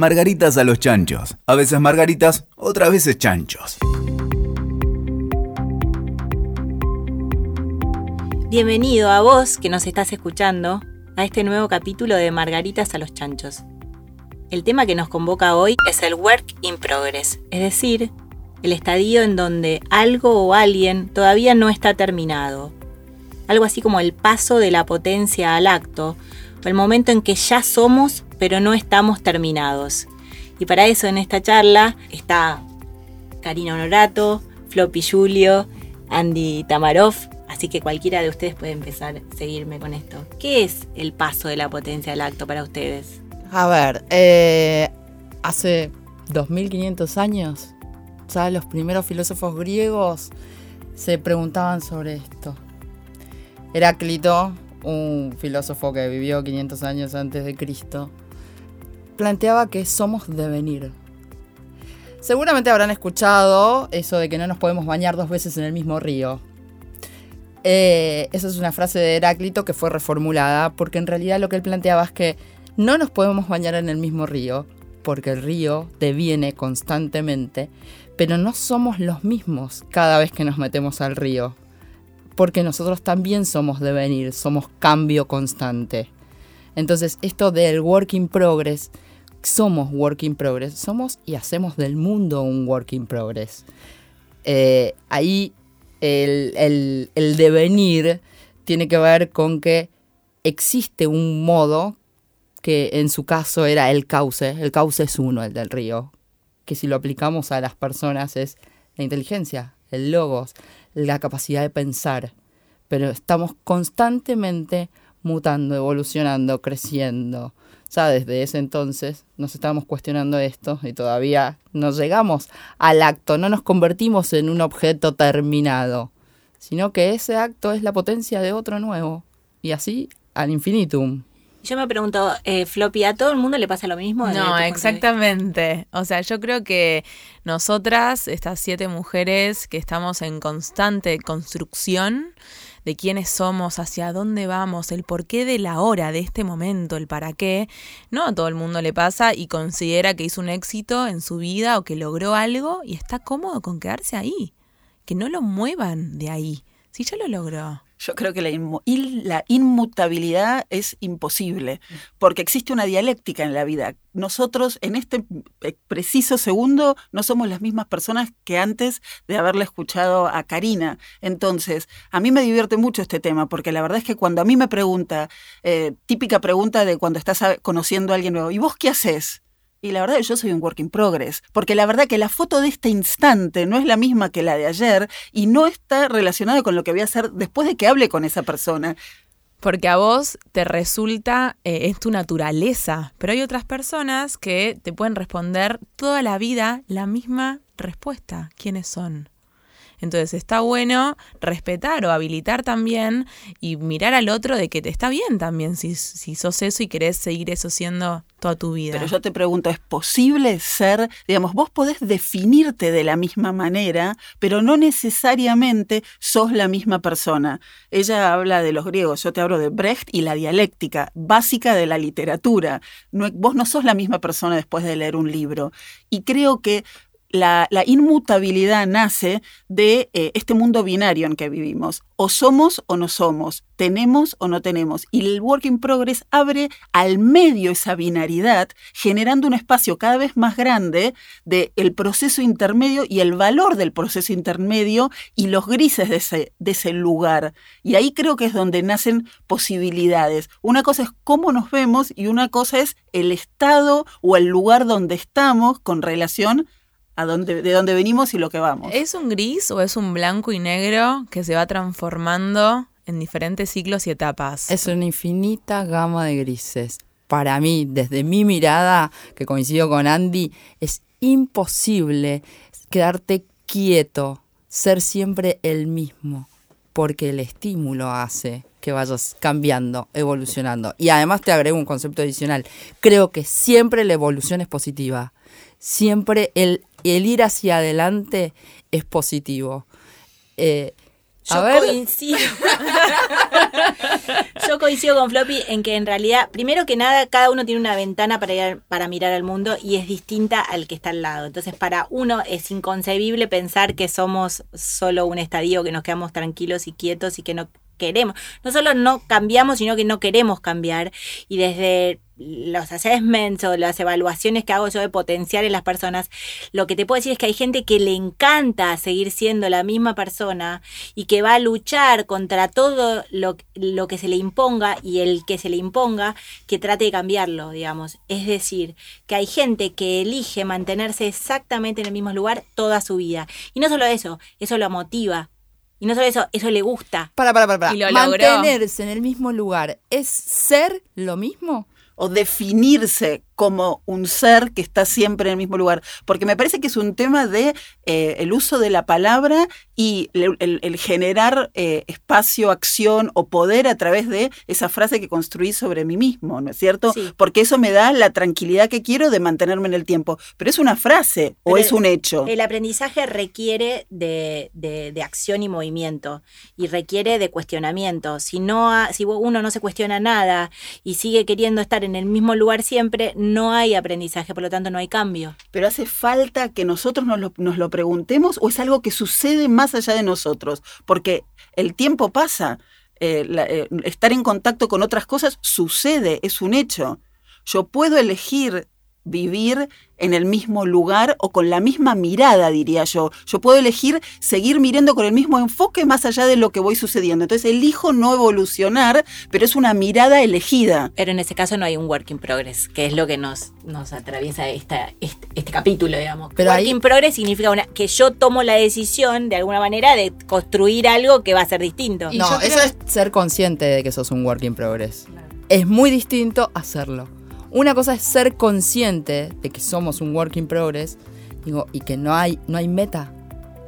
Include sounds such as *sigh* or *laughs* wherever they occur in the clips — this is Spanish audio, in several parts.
Margaritas a los chanchos. A veces margaritas, otras veces chanchos. Bienvenido a vos que nos estás escuchando a este nuevo capítulo de Margaritas a los chanchos. El tema que nos convoca hoy es el work in progress, es decir, el estadio en donde algo o alguien todavía no está terminado. Algo así como el paso de la potencia al acto, o el momento en que ya somos pero no estamos terminados. Y para eso en esta charla está Karina Honorato, Floppy Julio, Andy Tamarov, así que cualquiera de ustedes puede empezar a seguirme con esto. ¿Qué es el paso de la potencia al acto para ustedes? A ver, eh, hace 2500 años, ya los primeros filósofos griegos se preguntaban sobre esto. Heráclito, un filósofo que vivió 500 años antes de Cristo, planteaba que somos devenir. Seguramente habrán escuchado eso de que no nos podemos bañar dos veces en el mismo río. Eh, esa es una frase de Heráclito que fue reformulada porque en realidad lo que él planteaba es que no nos podemos bañar en el mismo río porque el río deviene constantemente, pero no somos los mismos cada vez que nos metemos al río porque nosotros también somos devenir, somos cambio constante. Entonces esto del work in progress somos work in progress, somos y hacemos del mundo un work in progress. Eh, ahí el, el, devenir tiene que ver con que existe un modo que en su caso era el cauce, el cauce es uno, el del río, que si lo aplicamos a las personas es la inteligencia, el logos, la capacidad de pensar, pero estamos constantemente mutando, evolucionando, creciendo. Ya desde ese entonces nos estamos cuestionando esto y todavía no llegamos al acto, no nos convertimos en un objeto terminado, sino que ese acto es la potencia de otro nuevo y así al infinitum. Yo me pregunto, eh, Floppy, ¿a todo el mundo le pasa lo mismo? No, exactamente. O sea, yo creo que nosotras, estas siete mujeres que estamos en constante construcción, de quiénes somos, hacia dónde vamos, el porqué de la hora, de este momento, el para qué, no a todo el mundo le pasa y considera que hizo un éxito en su vida o que logró algo y está cómodo con quedarse ahí. Que no lo muevan de ahí. Si ya lo logró. Yo creo que la, la, inmutabilidad es imposible, porque existe una dialéctica en la vida. Nosotros en este preciso segundo no somos las mismas personas que antes de haberle escuchado a Karina. Entonces, a mí me divierte mucho este tema, porque la verdad es que cuando a mí me pregunta, eh, típica pregunta de cuando estás conociendo a alguien nuevo, ¿y vos qué haces? Y la verdad yo soy un work in progress, porque la verdad que la foto de este instante no es la misma que la de ayer y no está relacionada con lo que voy a hacer después de que hable con esa persona. Porque a vos te resulta, eh, es tu naturaleza, pero hay otras personas que te pueden responder toda la vida la misma respuesta. ¿Quiénes son? Entonces está bueno respetar o habilitar también y mirar al otro de que te está bien también si, si sos eso y querés seguir eso siendo toda tu vida. Pero yo te pregunto, ¿es posible ser, digamos, vos podés definirte de la misma manera, pero no necesariamente sos la misma persona? Ella habla de los griegos, yo te hablo de Brecht y la dialéctica básica de la literatura. No, vos no sos la misma persona después de leer un libro. Y creo que la, inmutabilidad nace de eh, este mundo binario en que vivimos. O somos o no somos, tenemos o no tenemos. Y el Work in Progress abre al medio esa binaridad, generando un espacio cada vez más grande del el proceso intermedio y el valor del proceso intermedio y los grises de ese, de ese lugar. Y ahí creo que es donde nacen posibilidades. Una cosa es cómo nos vemos y una cosa es el estado o el lugar donde estamos con relación de dónde venimos y lo que vamos. ¿Es un gris o es un blanco y negro que se va transformando en diferentes ciclos y etapas? Es una infinita gama de grises. Para mí, desde mi mirada, que coincido con Andy, es imposible quedarte quieto, ser siempre el mismo, porque el estímulo hace que vayas cambiando, evolucionando. Y además te agrego un concepto adicional. Creo que siempre la evolución es positiva. Siempre el el ir hacia adelante es positivo. Eh, A Yo ver. coincido. *laughs* Yo coincido con Floppy en que en realidad, primero que nada, cada uno tiene una ventana para, ir- para mirar al mundo y es distinta al que está al lado. Entonces, para uno es inconcebible pensar que somos solo un estadio, que nos quedamos tranquilos y quietos y que no queremos. No solo no cambiamos, sino que no queremos cambiar. Y desde los assessments o las evaluaciones que hago yo de potenciar en las personas, lo que te puedo decir es que hay gente que le encanta seguir siendo la misma persona y que va a luchar contra todo lo, lo que se le imponga y el que se le imponga que trate de cambiarlo, digamos. Es decir, que hay gente que elige mantenerse exactamente en el mismo lugar toda su vida. Y no solo eso, eso lo motiva. Y no solo eso, eso le gusta. Para, para, para, para. Y lo logró. Mantenerse en el mismo lugar, ¿es ser lo mismo? o definirse como un ser que está siempre en el mismo lugar. Porque me parece que es un tema de eh, el uso de la palabra y el, el- el generar eh, espacio, acción o poder a través de esa frase que construí sobre mí mismo, ¿no es cierto? Sí. Porque eso me da la tranquilidad que quiero de mantenerme en el tiempo. Pero es una frase o es un hecho. El aprendizaje requiere de, de- de acción y movimiento y requiere de cuestionamiento. Si, no ha- si uno no se cuestiona nada y sigue queriendo estar en el mismo lugar siempre, no hay aprendizaje, por lo tanto no hay cambio. Pero hace falta que nosotros nos lo, nos lo preguntemos o es algo que sucede más allá de nosotros, porque el tiempo pasa, eh, eh, estar en contacto con otras cosas sucede, es un hecho. Yo puedo elegir vivir en el mismo lugar o con la misma mirada, diría yo. Yo puedo elegir seguir mirando con el mismo enfoque más allá de lo que voy sucediendo. Entonces elijo no evolucionar, pero es una mirada elegida. Pero en ese caso no hay un work in progress, que es lo que nos, nos atraviesa esta, este, este capítulo, digamos. Pero work ahí- in progress significa una, que yo tomo la decisión, de alguna manera, de construir algo que va a ser distinto. Y no, eso creo- es ser consciente de que sos un work in progress. Es muy distinto hacerlo. Una cosa es ser consciente de que somos un work in progress y que no hay, no hay meta.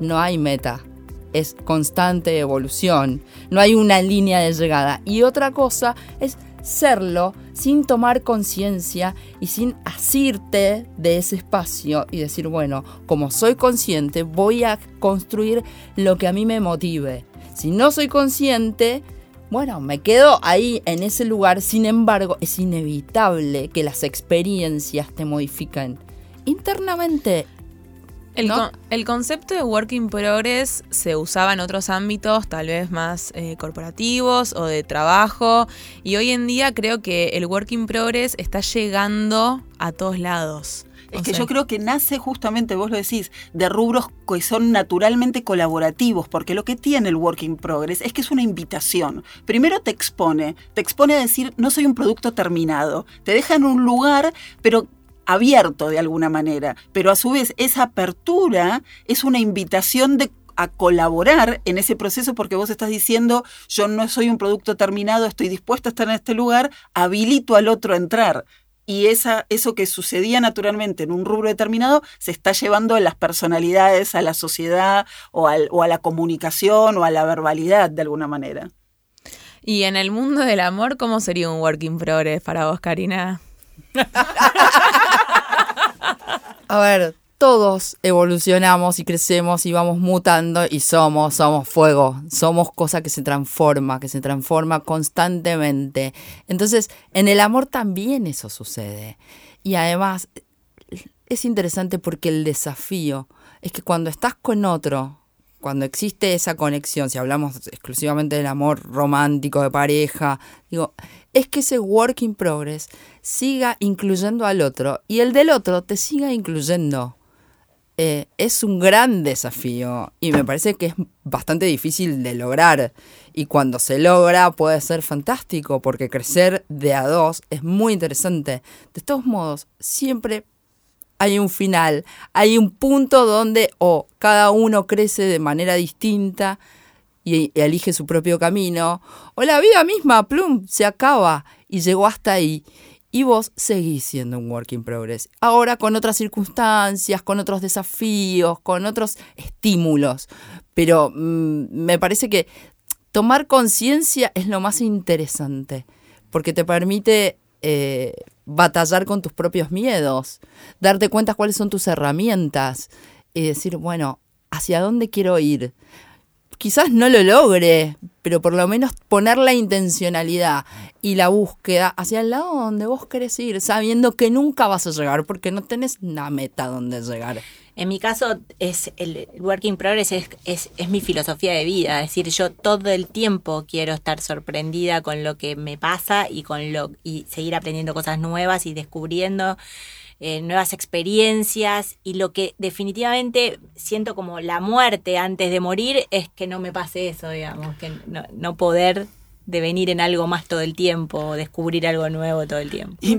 No hay meta. Es constante evolución. No hay una línea de llegada. Y otra cosa es serlo sin tomar conciencia y sin asirte de ese espacio y decir, bueno, como soy consciente, voy a construir lo que a mí me motive. Si no soy consciente, bueno, me quedo ahí en ese lugar. Sin embargo, es inevitable que las experiencias te modifiquen internamente. El, ¿no? con- el concepto de work in progress se usaba en otros ámbitos, tal vez más eh, corporativos o de trabajo, y hoy en día creo que el work in progress está llegando a todos lados. Es O que sea, yo creo que nace justamente, vos lo decís, de rubros que son naturalmente colaborativos, porque lo que tiene el Work in Progress es que es una invitación. Primero te expone, te expone a decir, no soy un producto terminado, te deja en un lugar, pero abierto de alguna manera, pero a su vez esa apertura es una invitación de a colaborar en ese proceso porque vos estás diciendo yo no soy un producto terminado, estoy dispuesto a estar en este lugar, habilito al otro a entrar y esa, eso que sucedía naturalmente en un rubro determinado se está llevando a las personalidades, a la sociedad o, al- o a la comunicación o a la verbalidad de alguna manera. Y en el mundo del amor, ¿cómo sería un work in progress para vos, Karina? *laughs* A ver, todos evolucionamos y crecemos y vamos mutando y somos, somos fuego, somos cosa que se transforma, que se transforma constantemente. Entonces, en el amor también eso sucede. Y además, es interesante porque el desafío es que cuando estás con otro, cuando existe esa conexión, si hablamos exclusivamente del amor romántico de pareja, digo, es que ese work in progress siga incluyendo al otro y el del otro te siga incluyendo. Eh, es un gran desafío y me parece que es bastante difícil de lograr. Y cuando se logra puede ser fantástico porque crecer de a dos es muy interesante. De todos modos, siempre hay un final, hay un punto donde o cada uno crece de manera distinta y elige su propio camino, o la vida misma, plum, se acaba y llegó hasta ahí. Y vos seguís siendo un work in progress. Ahora con otras circunstancias, con otros desafíos, con otros estímulos. Pero mm, me parece que tomar conciencia es lo más interesante, porque te permite eh, batallar con tus propios miedos, darte cuenta cuáles son tus herramientas y decir, bueno, ¿hacia dónde quiero ir? Quizás no lo logre, pero por lo menos poner la intencionalidad y la búsqueda hacia el lado donde vos querés ir, sabiendo que nunca vas a llegar porque no tenés una meta donde llegar. En mi caso, es el work in progress es, es, es, mi filosofía de vida. Es decir, yo todo el tiempo quiero estar sorprendida con lo que me pasa y con lo y seguir aprendiendo cosas nuevas y descubriendo eh, nuevas experiencias. Y lo que definitivamente siento como la muerte antes de morir es que no me pase eso, digamos, que no, no poder devenir en algo más todo el tiempo, descubrir algo nuevo todo el tiempo. Y,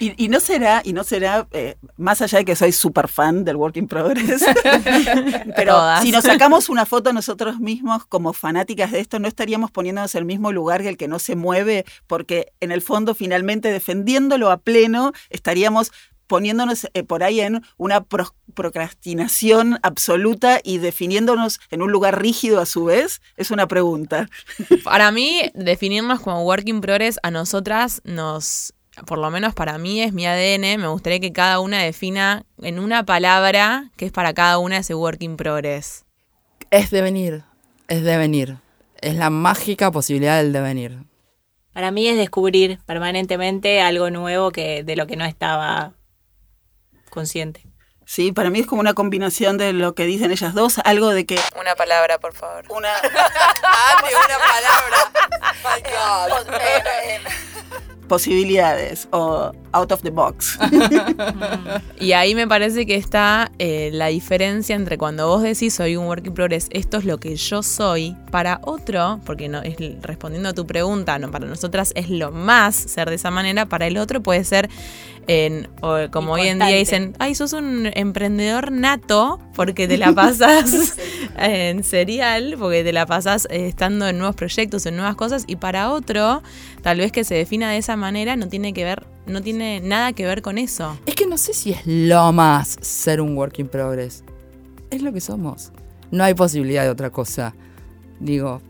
y, y no será, y no será eh, más allá de que soy súper fan del Work in Progress, *laughs* pero Todas. si nos sacamos una foto nosotros mismos como fanáticas de esto, no estaríamos poniéndonos en el mismo lugar que el que no se mueve, porque en el fondo finalmente defendiéndolo a pleno estaríamos poniéndonos eh, por ahí en una pro procrastinación absoluta y definiéndonos en un lugar rígido a su vez? Es una pregunta. *laughs* Para mí, definirnos como working progress a nosotras nos, por lo menos para mí es mi ADN, me gustaría que cada una defina en una palabra que es para cada una ese working progress. Es devenir, es devenir. Es la mágica posibilidad del devenir. Para mí es descubrir permanentemente algo nuevo que de lo que no estaba consciente. Sí, para mí es como una combinación de lo que dicen ellas dos, algo de que... Una palabra, por favor. Una... *laughs* Andy, una palabra. *laughs* My God. *laughs* Posibilidades o out of the box. *laughs* y ahí me parece que está eh, la diferencia entre cuando vos decís soy un work in progress, esto es lo que yo soy, para otro, porque no es respondiendo a tu pregunta, no para nosotras es lo más ser de esa manera, para el otro puede ser en, o como hoy en día dicen, ay, sos un emprendedor nato porque te la pasas *laughs* *laughs* en serial, porque te la pasas eh, estando en nuevos proyectos, en nuevas cosas, y para otro, tal vez que se defina de esa manera, no tiene que ver, no tiene nada que ver con eso. Es que no sé si es lo más ser un work in progress. Es lo que somos. No hay posibilidad de otra cosa. Digo,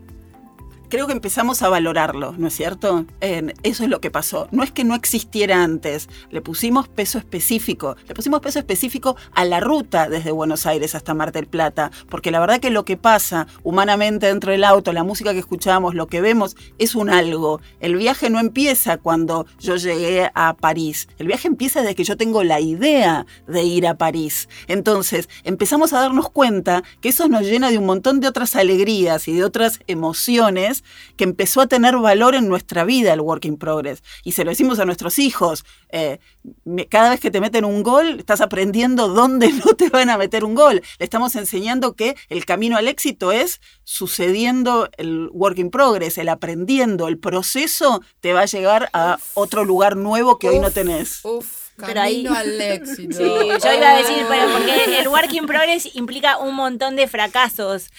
creo que empezamos a valorarlo, ¿no es cierto? Eso es lo que pasó. No es que no existiera antes, le pusimos peso específico, le pusimos peso específico a la ruta desde Buenos Aires hasta Mar del Plata, porque la verdad que lo que pasa humanamente dentro del auto, la música que escuchamos, lo que vemos, es un algo. El viaje no empieza cuando yo llegué a París, el viaje empieza desde que yo tengo la idea de ir a París. Entonces, empezamos a darnos cuenta que eso nos llena de un montón de otras alegrías y de otras emociones que empezó a tener valor en nuestra vida el work in progress. Y se lo decimos a nuestros hijos. Eh, cada vez que te meten un gol, estás aprendiendo dónde *laughs* no te van a meter un gol. Le estamos enseñando que el camino al éxito es sucediendo el work in progress, el aprendiendo, el proceso te va a llegar a otro lugar nuevo que uf, hoy no tenés. Uf. Camino ahí, al *laughs* éxito. Sí, yo iba a decir, pero porque el work in progress implica un montón de fracasos.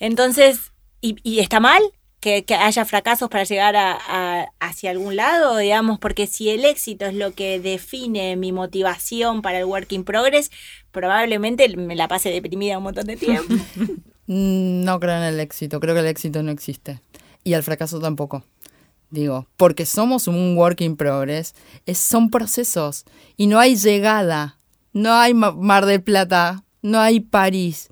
Entonces, ¿y, y está mal? Que, que, haya fracasos para llegar a, a, hacia algún lado, digamos, porque si el éxito es lo que define mi motivación para el work in progress, probablemente me la pase deprimida un montón de tiempo. *laughs* no creo en el éxito, creo que el éxito no existe. Y el fracaso tampoco. Digo, porque somos un work in progress, es, son procesos y no hay llegada, no hay Mar del Plata, no hay París.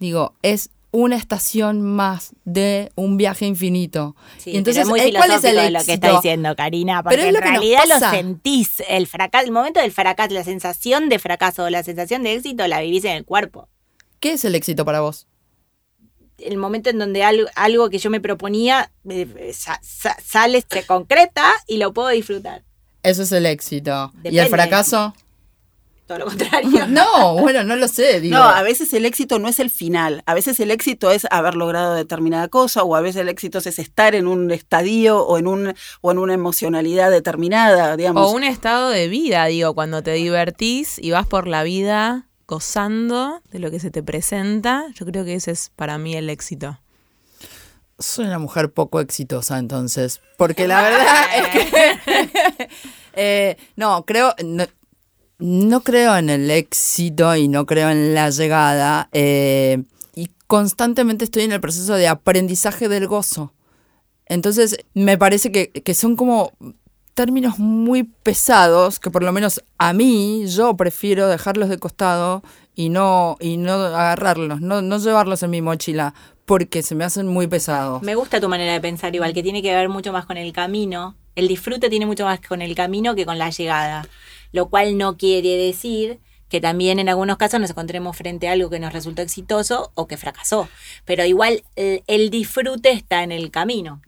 Digo, es una estación más de un viaje infinito. Sí, y entonces, es muy ¿cuál es el éxito? lo que está diciendo Karina? Porque Pero en realidad lo sentís, el fracaso, el momento del fracaso, la sensación de fracaso, la sensación de éxito la vivís en el cuerpo. ¿Qué es el éxito para vos? El momento en donde algo, algo que yo me proponía eh, sa, sa, sale, se concreta y lo puedo disfrutar. Eso es el éxito. Depende. ¿Y el fracaso? Todo lo contrario. *laughs* No, bueno, no lo sé. Digo. No, a veces el éxito no es el final. A veces el éxito es haber logrado determinada cosa, o a veces el éxito es estar en un estadio o en un o en una emocionalidad determinada, digamos. O un estado de vida, digo, cuando te divertís y vas por la vida gozando de lo que se te presenta, yo creo que ese es para mí el éxito. Soy una mujer poco exitosa entonces, porque la verdad *laughs* es que *laughs* eh, no, creo, no, no creo en el éxito y no creo en la llegada. Eh, y constantemente estoy en el proceso de aprendizaje del gozo. Entonces, me parece que, que, son como términos muy pesados que por lo menos a mí yo prefiero dejarlos de costado y no, y no agarrarlos, no, no llevarlos en mi mochila, porque se me hacen muy pesados. Me gusta tu manera de pensar igual, que tiene que ver mucho más con el camino. El disfrute tiene mucho más con el camino que con la llegada. Lo cual no quiere decir que también en algunos casos nos encontremos frente a algo que nos resultó exitoso o que fracasó. Pero igual el, el disfrute está en el camino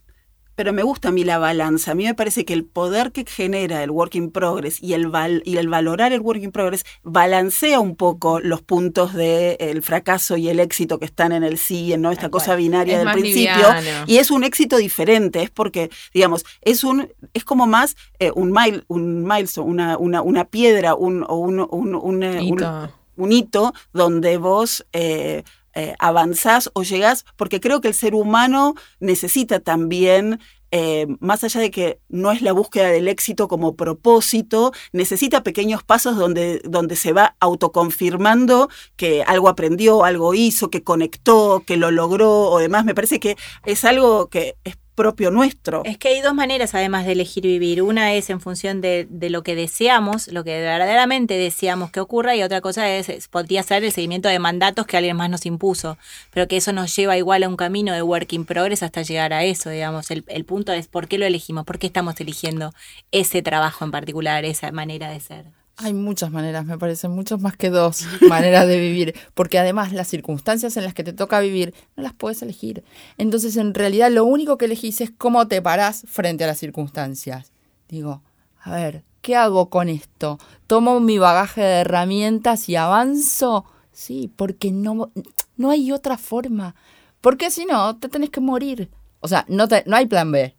pero me gusta a mí la balanza. A mí me parece que el poder que genera el work in progress y el, val y el valorar el work in progress balancea un poco los puntos del fracaso y el éxito que están en el sí, en ¿no? esta cosa binaria del principio. Y es un éxito diferente, es porque, digamos, es un es como más eh, un, mile, un milestone, una, una, una piedra, un, un, un, eh, hito. un, hito donde vos... Eh, eh, avanzás o llegás, porque creo que el ser humano necesita también eh, más allá de que no es la búsqueda del éxito como propósito, necesita pequeños pasos donde, donde se va autoconfirmando que algo aprendió, algo hizo, que conectó, que lo logró o demás. Me parece que es algo que es propio nuestro. Es que hay dos maneras además de elegir vivir. Una es en función de, lo que deseamos, lo que verdaderamente deseamos que ocurra, y otra cosa es, podría ser el seguimiento de mandatos que alguien más nos impuso, pero que eso nos lleva igual a un camino de work in progress hasta llegar a eso, digamos. El, el punto es por qué lo elegimos, por qué estamos eligiendo ese trabajo en particular, esa manera de ser. Hay muchas maneras, me parecen, muchas más que dos *laughs* maneras de vivir, porque además las circunstancias en las que te toca vivir no las puedes elegir. Entonces, en realidad, lo único que elegís es cómo te parás frente a las circunstancias. Digo, a ver, ¿qué hago con esto? ¿Tomo mi bagaje de herramientas y avanzo? Sí, porque no, no hay otra forma. Porque si no, te tenés que morir. O sea, no, te, no hay plan B.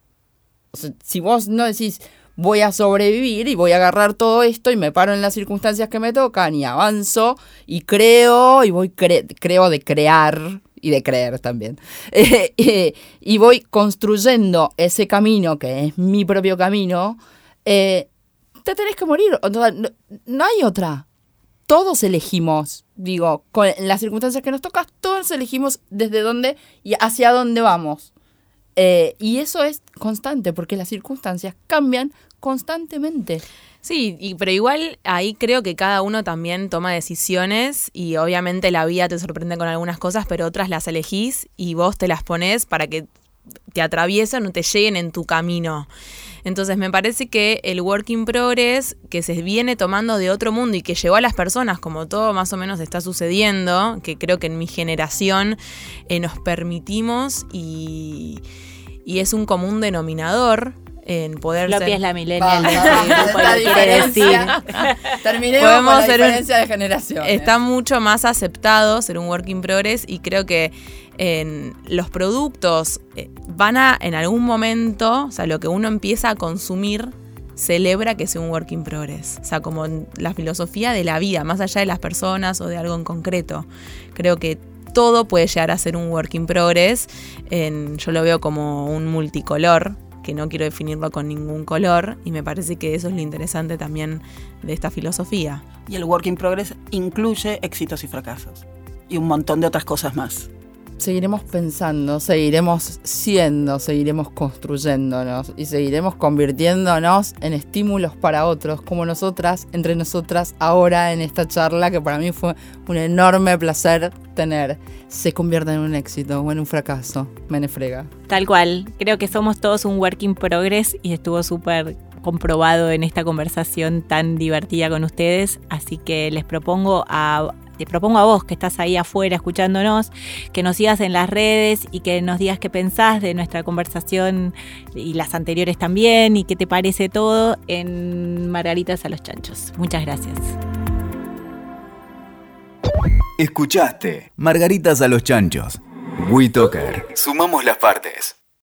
Si vos no decís, voy a sobrevivir y voy a agarrar todo esto y me paro en las circunstancias que me tocan y avanzo y creo y voy creo de crear y de creer también. Eh, *laughs* eh, y voy construyendo ese camino que es mi propio camino. Eh, te tenés que morir. No, no, hay otra. Todos elegimos, digo, con las circunstancias que nos tocan, todos elegimos desde dónde y hacia dónde vamos. y eso es constante porque las circunstancias cambian constantemente. Sí, pero igual ahí creo que cada uno también toma decisiones y obviamente la vida te sorprende con algunas cosas, pero otras las elegís y vos te las pones para que te atraviesen o te lleguen en tu camino. Entonces me parece que el work in progress que se viene tomando de otro mundo y que llegó a las personas, como todo más o menos está sucediendo, que creo que en mi generación eh, nos permitimos y, y es un común denominador en poder Floppy ser... es la millennial de. *laughs* Terminemos con la diferencia de generación. Está mucho más aceptado ser un work in progress y creo que en los productos eh, van a, en algún momento, o sea, lo que uno empieza a consumir celebra que sea un work in progress. O sea, como la filosofía de la vida, más allá de las personas o de algo en concreto. Creo que todo puede llegar a ser un work in progress. En, yo lo veo como un multicolor, que no quiero definirlo con ningún color y me parece que eso es lo interesante también de esta filosofía. Y el Work in Progress incluye éxitos y fracasos y un montón de otras cosas más seguiremos pensando, seguiremos siendo, seguiremos construyéndonos y seguiremos convirtiéndonos en estímulos para otros, como nosotras, entre nosotras, ahora en esta charla que para mí fue un enorme placer tener, se convierta en un éxito o en un fracaso. Me frega. Tal cual, creo que somos todos un work in progress y estuvo súper comprobado en esta conversación tan divertida con ustedes, así que les propongo a te propongo a vos que estás ahí afuera escuchándonos, que nos sigas en las redes y que nos digas qué pensás de nuestra conversación y las anteriores también y qué te parece todo en Margaritas a los Chanchos. Muchas gracias. Escuchaste Margaritas a los Chanchos. WeToker. Sumamos las partes.